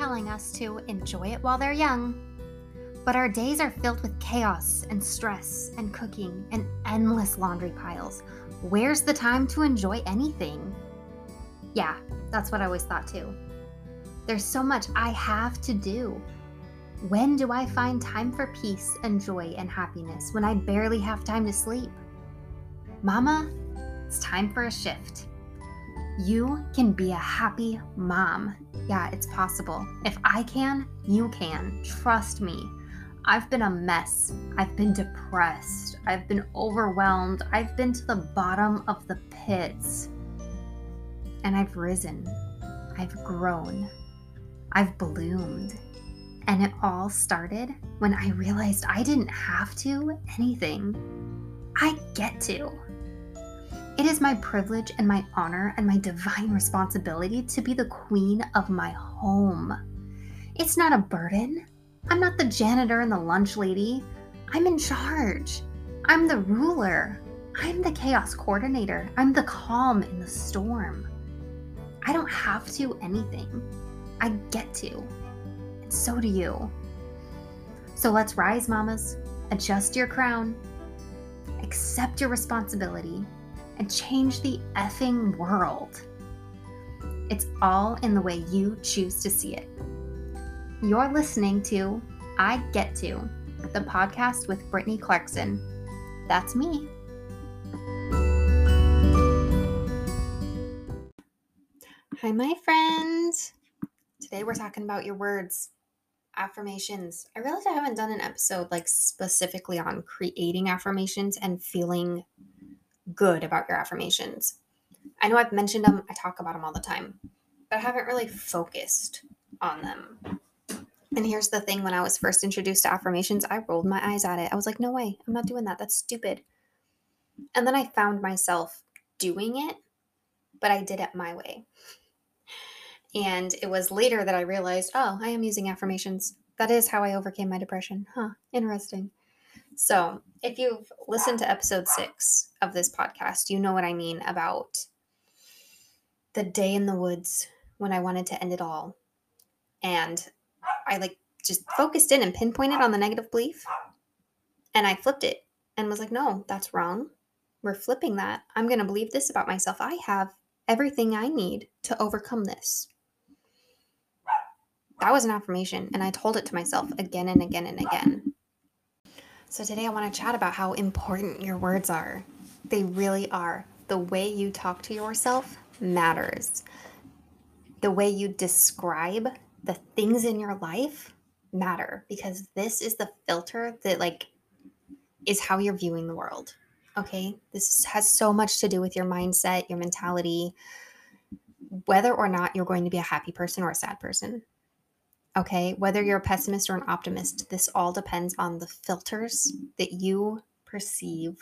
telling us to enjoy it while they're young. But our days are filled with chaos and stress and cooking and endless laundry piles. Where's the time to enjoy anything? Yeah, that's what I always thought too. There's so much I have to do. When do I find time for peace and joy and happiness when I barely have time to sleep? Mama, it's time for a shift. You can be a happy mom. Yeah, it's possible. If I can, you can. Trust me. I've been a mess. I've been depressed. I've been overwhelmed. I've been to the bottom of the pits. And I've risen. I've grown. I've bloomed. And it all started when I realized I didn't have to anything. I get to. It is my privilege and my honor and my divine responsibility to be the queen of my home. It's not a burden. I'm not the janitor and the lunch lady. I'm in charge. I'm the ruler. I'm the chaos coordinator. I'm the calm in the storm. I don't have to anything. I get to. And so do you. So let's rise, mamas. Adjust your crown. Accept your responsibility and change the effing world. It's all in the way you choose to see it. You're listening to I Get To, the podcast with Brittany Clarkson. That's me. Hi, my friends. Today we're talking about your words, affirmations. I realize I haven't done an episode like specifically on creating affirmations and feeling good about your affirmations. I know I've mentioned them, I talk about them all the time, but I haven't really focused on them. And here's the thing when I was first introduced to affirmations, I rolled my eyes at it. I was like, no way, I'm not doing that. That's stupid. And then I found myself doing it, but I did it my way. And it was later that I realized, oh, I am using affirmations. That is how I overcame my depression. Huh, interesting. So, if you've listened to episode six of this podcast, you know what I mean about the day in the woods when I wanted to end it all. And I like just focused in and pinpointed on the negative belief. And I flipped it and was like, no, that's wrong. We're flipping that. I'm going to believe this about myself. I have everything I need to overcome this. That was an affirmation. And I told it to myself again and again and again. So today I want to chat about how important your words are. They really are. The way you talk to yourself matters. The way you describe the things in your life matter because this is the filter that like is how you're viewing the world. Okay? This has so much to do with your mindset, your mentality, whether or not you're going to be a happy person or a sad person. Okay, whether you're a pessimist or an optimist, this all depends on the filters that you perceive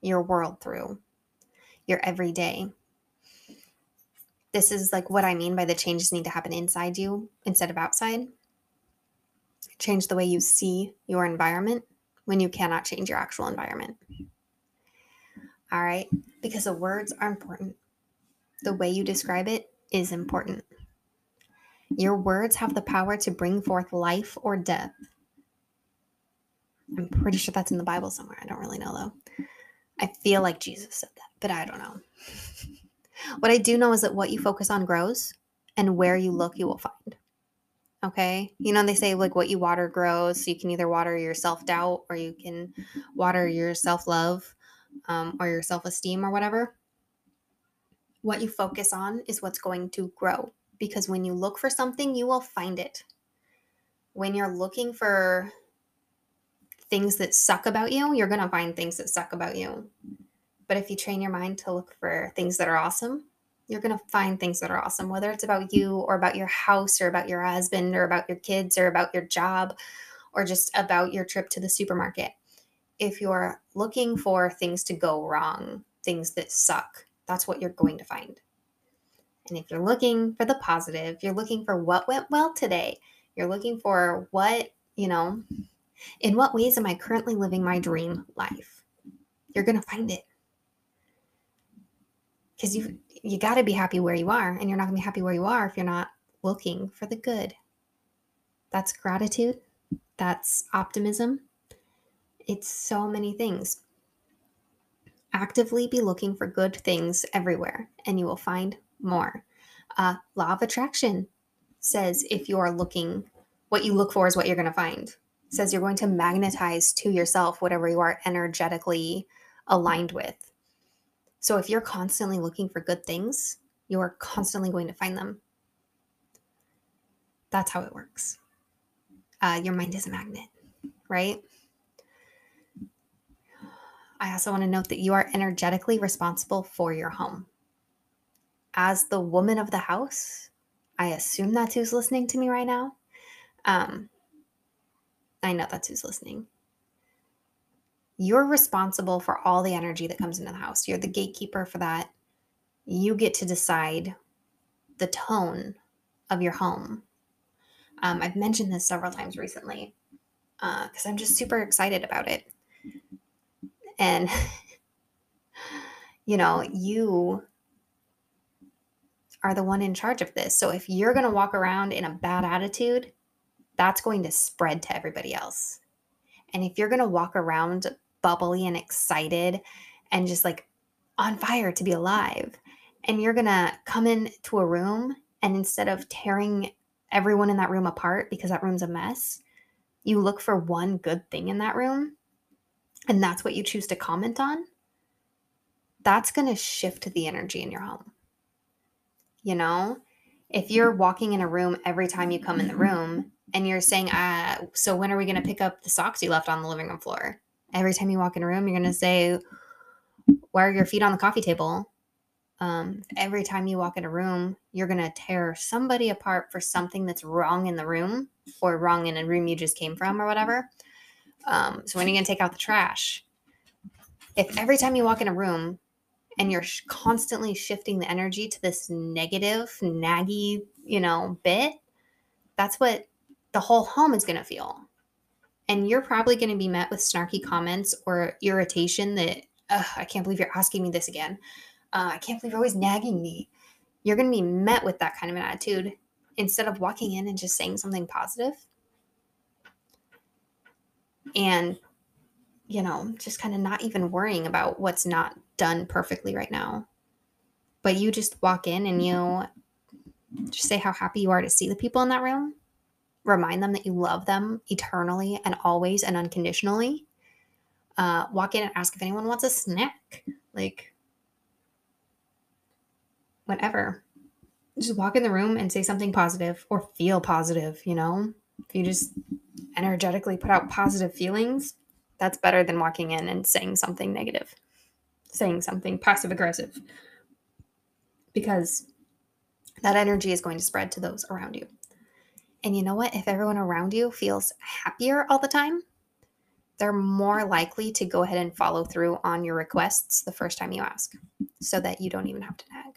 your world through, your everyday. This is like what I mean by the changes need to happen inside you instead of outside. Change the way you see your environment when you cannot change your actual environment. All right, because the words are important. The way you describe it is important. Your words have the power to bring forth life or death. I'm pretty sure that's in the Bible somewhere. I don't really know though. I feel like Jesus said that, but I don't know. what I do know is that what you focus on grows, and where you look, you will find. Okay. You know, they say like what you water grows. So you can either water your self doubt or you can water your self love um, or your self esteem or whatever. What you focus on is what's going to grow because when you look for something, you will find it. When you're looking for things that suck about you, you're going to find things that suck about you. But if you train your mind to look for things that are awesome, you're going to find things that are awesome, whether it's about you or about your house or about your husband or about your kids or about your job or just about your trip to the supermarket. If you're looking for things to go wrong, things that suck, that's what you're going to find. And if you're looking for the positive, you're looking for what went well today, you're looking for what, you know, in what ways am I currently living my dream life? You're going to find it. Cuz you you got to be happy where you are and you're not going to be happy where you are if you're not looking for the good. That's gratitude. That's optimism. It's so many things. Actively be looking for good things everywhere, and you will find more. Uh, law of attraction says if you are looking, what you look for is what you're going to find. It says you're going to magnetize to yourself whatever you are energetically aligned with. So if you're constantly looking for good things, you're constantly going to find them. That's how it works. Uh, your mind is a magnet, right? I also want to note that you are energetically responsible for your home. As the woman of the house, I assume that's who's listening to me right now. Um, I know that's who's listening. You're responsible for all the energy that comes into the house. You're the gatekeeper for that. You get to decide the tone of your home. Um, I've mentioned this several times recently because uh, I'm just super excited about it. And, you know, you are the one in charge of this. So if you're going to walk around in a bad attitude, that's going to spread to everybody else. And if you're going to walk around bubbly and excited and just like on fire to be alive, and you're going to come into a room and instead of tearing everyone in that room apart because that room's a mess, you look for one good thing in that room and that's what you choose to comment on, that's going to shift the energy in your home. You know, if you're walking in a room every time you come in the room and you're saying, uh, so when are we going to pick up the socks you left on the living room floor? Every time you walk in a room, you're going to say, why are your feet on the coffee table? Um, every time you walk in a room, you're going to tear somebody apart for something that's wrong in the room or wrong in a room you just came from or whatever. Um, so when are you going to take out the trash? If every time you walk in a room and you're sh- constantly shifting the energy to this negative, naggy, you know, bit, that's what the whole home is going to feel. And you're probably going to be met with snarky comments or irritation that, I can't believe you're asking me this again. Uh, I can't believe you're always nagging me. You're going to be met with that kind of an attitude instead of walking in and just saying something positive. positive and you know just kind of not even worrying about what's not done perfectly right now. But you just walk in and you just say how happy you are to see the people in that room. Remind them that you love them eternally and always and unconditionally. Uh, walk in and ask if anyone wants a snack. Like whatever. Just walk in the room and say something positive or feel positive you know? If you just energetically put out positive feelings, that's better than walking in and saying something negative, saying something passive aggressive, because that energy is going to spread to those around you. And you know what? If everyone around you feels happier all the time, they're more likely to go ahead and follow through on your requests the first time you ask so that you don't even have to nag.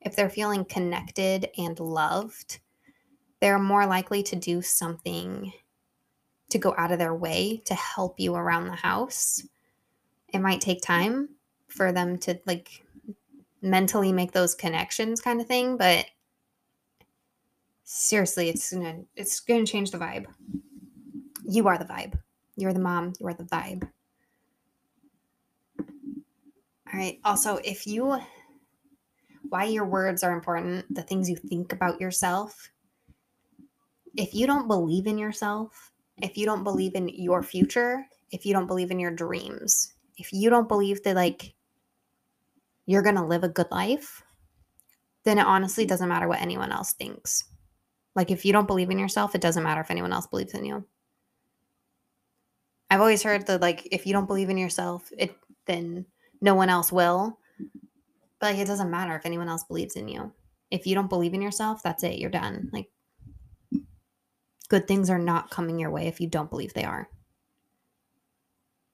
If they're feeling connected and loved, they're more likely to do something to go out of their way to help you around the house. It might take time for them to like mentally make those connections kind of thing, but seriously, it's gonna it's gonna change the vibe. You are the vibe. You're the mom, you are the vibe. All right. Also, if you why your words are important, the things you think about yourself. If you don't believe in yourself, if you don't believe in your future, if you don't believe in your dreams, if you don't believe that like you're going to live a good life, then it honestly doesn't matter what anyone else thinks. Like if you don't believe in yourself, it doesn't matter if anyone else believes in you. I've always heard that like if you don't believe in yourself, it then no one else will. But like it doesn't matter if anyone else believes in you. If you don't believe in yourself, that's it, you're done. Like good things are not coming your way if you don't believe they are.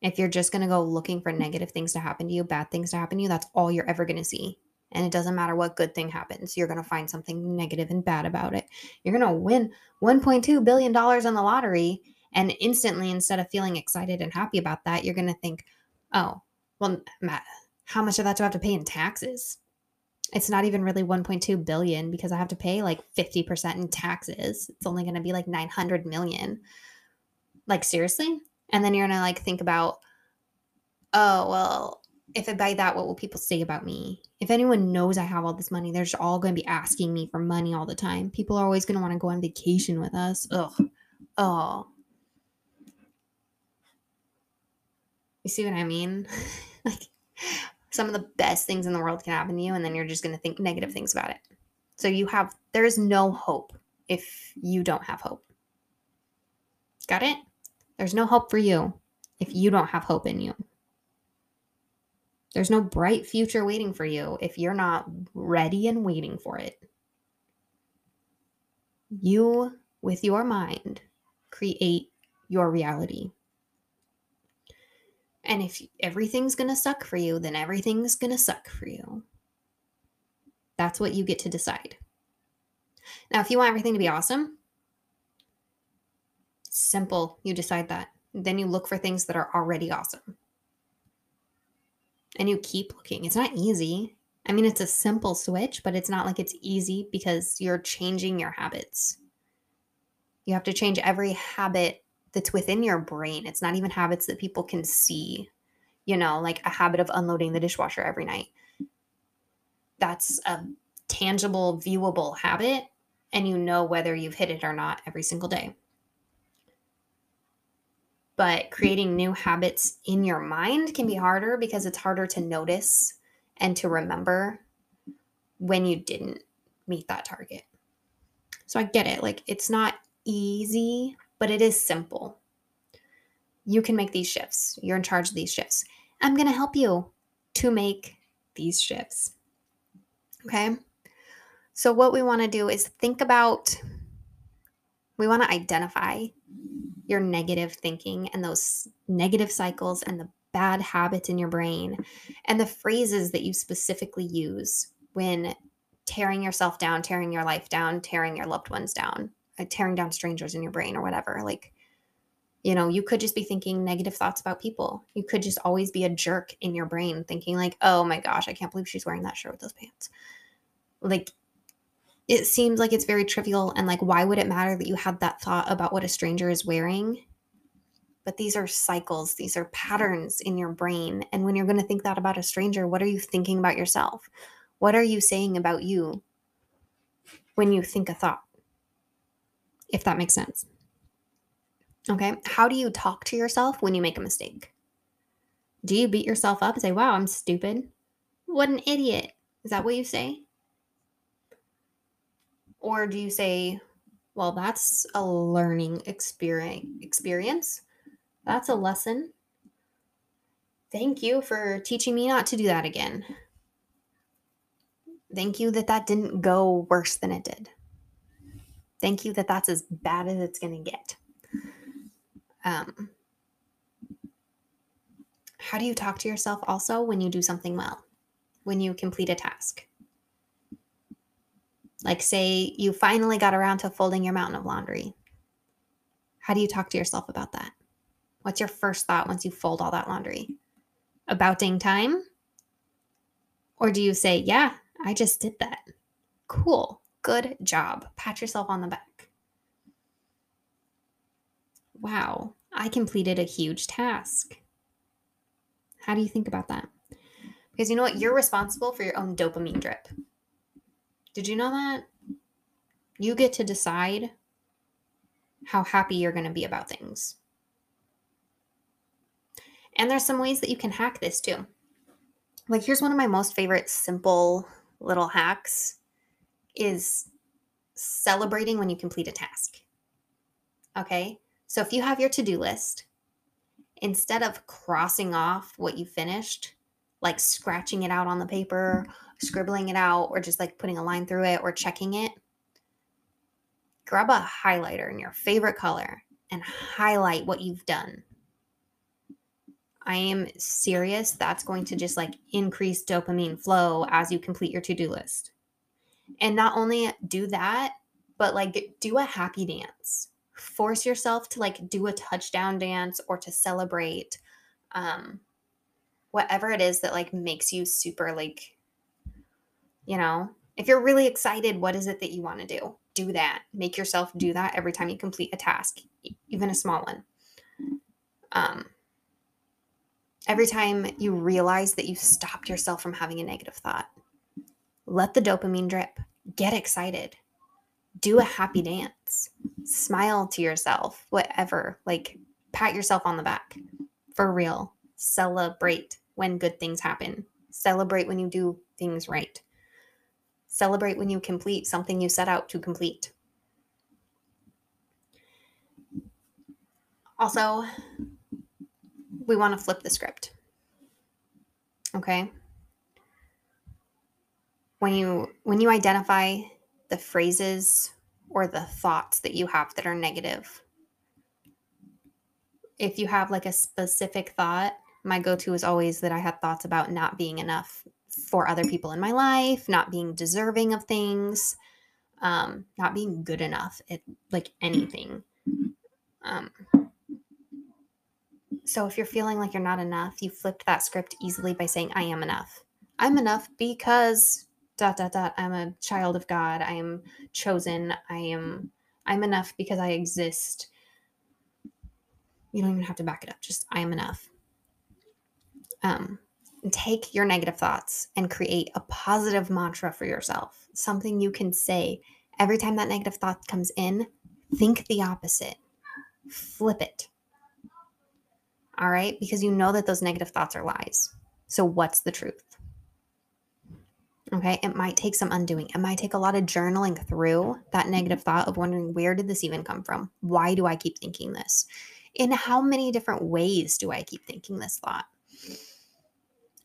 If you're just going to go looking for negative things to happen to you, bad things to happen to you, that's all you're ever going to see. And it doesn't matter what good thing happens, you're going to find something negative and bad about it. You're going to win $1.2 billion on the lottery. And instantly, instead of feeling excited and happy about that, you're going to think, oh, well, Matt, how much of that do I have to pay in taxes? It's not even really 1.2 billion because I have to pay like 50% in taxes. It's only going to be like 900 million. Like seriously? And then you're going to like think about oh, well, if I buy that, what will people say about me? If anyone knows I have all this money, they're just all going to be asking me for money all the time. People are always going to want to go on vacation with us. Ugh. Oh. You see what I mean? like some of the best things in the world can happen to you, and then you're just going to think negative things about it. So you have, there is no hope if you don't have hope. Got it? There's no hope for you if you don't have hope in you. There's no bright future waiting for you if you're not ready and waiting for it. You, with your mind, create your reality. And if everything's going to suck for you, then everything's going to suck for you. That's what you get to decide. Now, if you want everything to be awesome, simple. You decide that. Then you look for things that are already awesome and you keep looking. It's not easy. I mean, it's a simple switch, but it's not like it's easy because you're changing your habits. You have to change every habit that's within your brain. It's not even habits that people can see, you know, like a habit of unloading the dishwasher every night. That's a tangible, viewable habit, and you know whether you've hit it or not every single day but creating new habits in your mind can be harder because it's harder to notice and to remember when you didn't meet that target. So I get it. Like it's not easy, but it is simple. You can make these shifts. You're in charge of these shifts. I'm going to help you to make these shifts. Okay? So what we want to do is think about we want to identify your negative thinking and those negative cycles and the bad habits in your brain and the phrases that you specifically use when tearing yourself down, tearing your life down, tearing your loved ones down, uh, tearing down strangers in your brain or whatever. Like, you know, you could just be thinking negative thoughts about people. You could just always be a jerk in your brain thinking, like, oh my gosh, I can't believe she's wearing that shirt with those pants. Like, it seems like it's very trivial and like why would it matter that you had that thought about what a stranger is wearing? But these are cycles these are patterns in your brain and when you're going to think that about a stranger what are you thinking about yourself? What are you saying about you when you think a thought? If that makes sense. Okay how do you talk to yourself when you make a mistake? Do you beat yourself up and say wow i'm stupid. What an idiot. Is that what you say or do you say, well, that's a learning experience. That's a lesson. Thank you for teaching me not to do that again. Thank you that that didn't go worse than it did. Thank you that that's as bad as it's going to get. Um, how do you talk to yourself also when you do something well, when you complete a task? Like, say you finally got around to folding your mountain of laundry. How do you talk to yourself about that? What's your first thought once you fold all that laundry? About dang time? Or do you say, yeah, I just did that? Cool. Good job. Pat yourself on the back. Wow, I completed a huge task. How do you think about that? Because you know what? You're responsible for your own dopamine drip. Did you know that? You get to decide how happy you're going to be about things. And there's some ways that you can hack this too. Like here's one of my most favorite simple little hacks is celebrating when you complete a task. Okay? So if you have your to-do list, instead of crossing off what you finished, like scratching it out on the paper scribbling it out or just like putting a line through it or checking it, grab a highlighter in your favorite color and highlight what you've done. I am serious. That's going to just like increase dopamine flow as you complete your to do list. And not only do that, but like do a happy dance. Force yourself to like do a touchdown dance or to celebrate um, whatever it is that like makes you super like You know, if you're really excited, what is it that you want to do? Do that. Make yourself do that every time you complete a task, even a small one. Um, every time you realize that you stopped yourself from having a negative thought, let the dopamine drip. Get excited. Do a happy dance. Smile to yourself, whatever. Like, pat yourself on the back. For real. Celebrate when good things happen. Celebrate when you do things right. Celebrate when you complete something you set out to complete. Also, we want to flip the script. Okay? When you when you identify the phrases or the thoughts that you have that are negative, if you have like a specific thought, my go-to is always that I had thoughts about not being enough for other people in my life, not being deserving of things, um, not being good enough at like anything. Um, so if you're feeling like you're not enough, you flipped that script easily by saying, I am enough. I'm enough because dot dot dot. I'm a child of God. I am chosen. I am I'm enough because I exist. You don't even have to back it up. Just I am enough. Um, take your negative thoughts and create a positive mantra for yourself. Something you can say every time that negative thought comes in. Think the opposite. Flip it. All right? Because you know that those negative thoughts are lies. So, what's the truth? Okay, it might take some undoing. It might take a lot of journaling through that negative thought of wondering where did this even come from? Why do I keep thinking this? In how many different ways do I keep thinking this thought?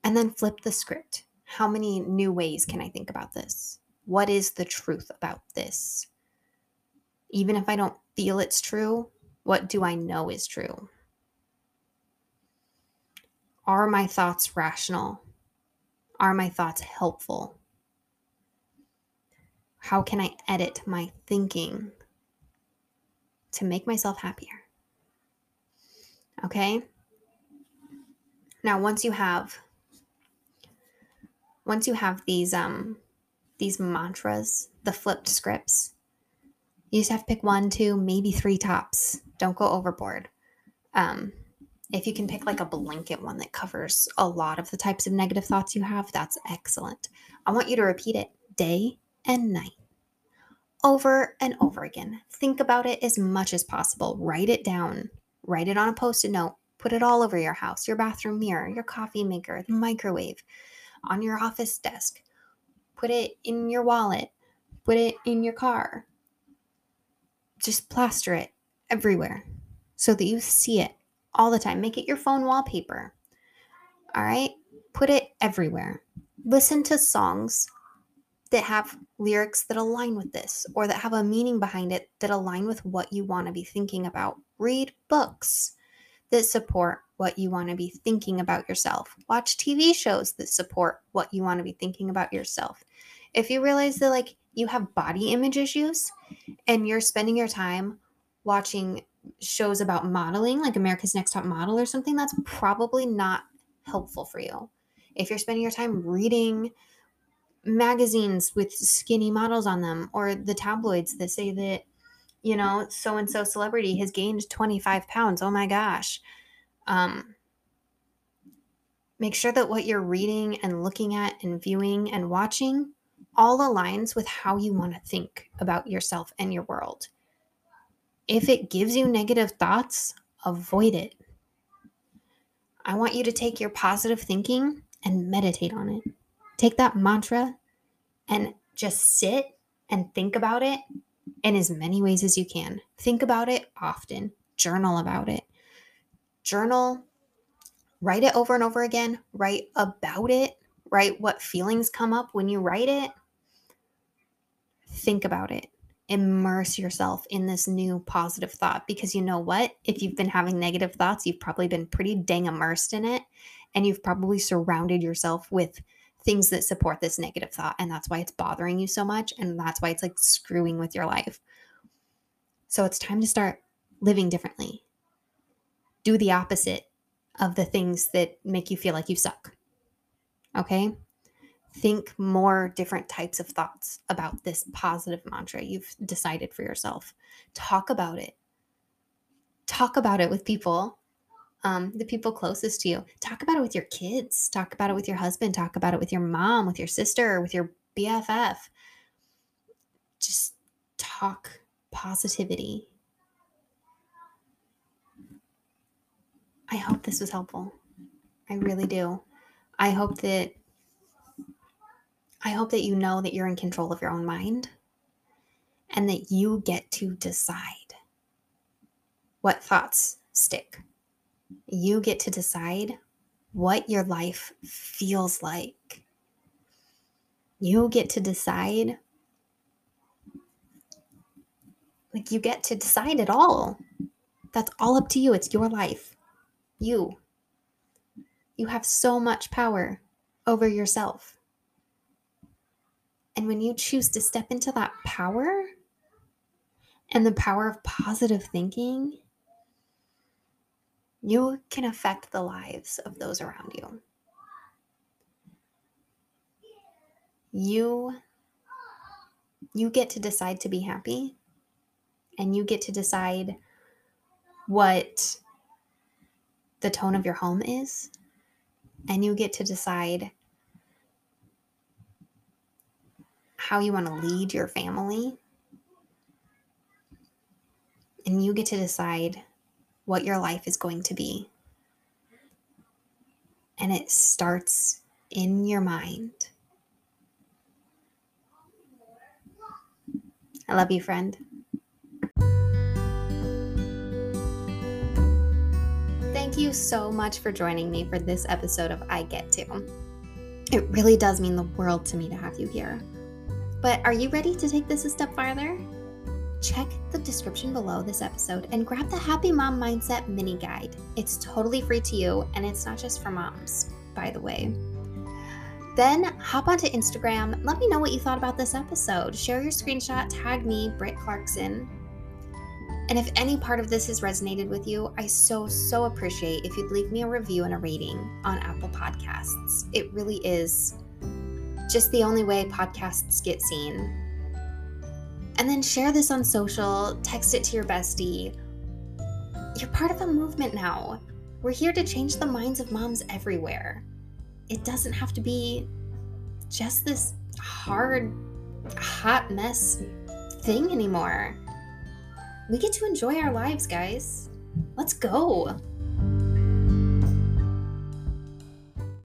And then flip the script. How many new ways can I think about this? What is the truth about this? Even if I don't feel it's true, what do I know is true? Are my thoughts rational? Are my thoughts helpful? How can I edit my thinking to make myself happier? Okay? Now once you have once you have these um these mantras, the flipped scripts, you just have to pick one, two, maybe three tops. Don't go overboard. Um, if you can pick like a blanket one that covers a lot of the types of negative thoughts you have, that's excellent. I want you to repeat it day and night over and over again. Think about it as much as possible. Write it down. Write it on a post it note. Put it all over your house, your bathroom mirror, your coffee maker, the microwave, on your office desk. Put it in your wallet. Put it in your car. Just plaster it everywhere so that you see it all the time. Make it your phone wallpaper. All right? Put it everywhere. Listen to songs that have lyrics that align with this or that have a meaning behind it that align with what you want to be thinking about. Read books that support what you want to be thinking about yourself. Watch TV shows that support what you want to be thinking about yourself. If you realize that like you have body image issues and you're spending your time watching shows about modeling, like America's Next Top Model or something, that's probably not helpful for you. If you're spending your time reading magazines with skinny models on them or the tabloids that say that, you know, so and so celebrity has gained 25 pounds, oh my gosh. Um, make sure that what you're reading and looking at and viewing and watching all aligns with how you want to think about yourself and your world. If it gives you negative thoughts, avoid it. I want you to take your positive thinking and meditate on it. Take that mantra and just sit and think about it in as many ways as you can. Think about it often, journal about it. Journal, write it over and over again, write about it, write what feelings come up when you write it. Think about it immerse yourself in this new positive thought because you know what? If you've been having negative thoughts, you've probably been pretty dang immersed in it and you've probably surrounded yourself with things that support this negative thought and that's why it's bothering you so much and that's why it's like screwing with your life. So it's time to start living differently. Do the opposite of the things that make you feel like you suck. Okay? think more different types of thoughts about this positive mantra you've decided for yourself. Talk about it. Talk about it with people, um, the people closest to you. Talk about it with your kids. Talk about it with your husband. Talk about it with your mom, with your sister, with your BFF. Just talk positivity. I hope this was helpful. I really do. I hope that I hope that you know that you're in control of your own mind and that you get to decide what thoughts stick. You get to decide what your life feels like. You get to decide. Like, you get to decide it all. That's all up to you. It's your life. You. You have so much power over yourself. And when you choose to step into that power and the power of positive thinking, you can affect the lives of those around you. You you get to decide to be happy and you get to decide what the tone of your home is and you get to decide how you want to lead your family. And you get to decide what your life is going to be. And it starts in your mind. I love you, friend. Thank you so much for joining me for this episode of I Get To. It really does mean the world to me to have you here. But are you ready to take this a step farther? Check the description below this episode and grab the Happy Mom Mindset mini guide. It's totally free to you and it's not just for moms, by the way. Then hop onto Instagram. Let me know what you thought about this episode. Share your screenshot, tag me, Britt Clarkson. And if any part of this has resonated with you, I so, so appreciate if you'd leave me a review and a rating on Apple Podcasts. It really is just the only way podcasts get seen. And then share this on social, text it to your bestie. You're part of a movement now. We're here to change the minds of moms everywhere. It doesn't have to be just this hard, hot mess thing anymore. We get to enjoy our lives, guys. Let's go.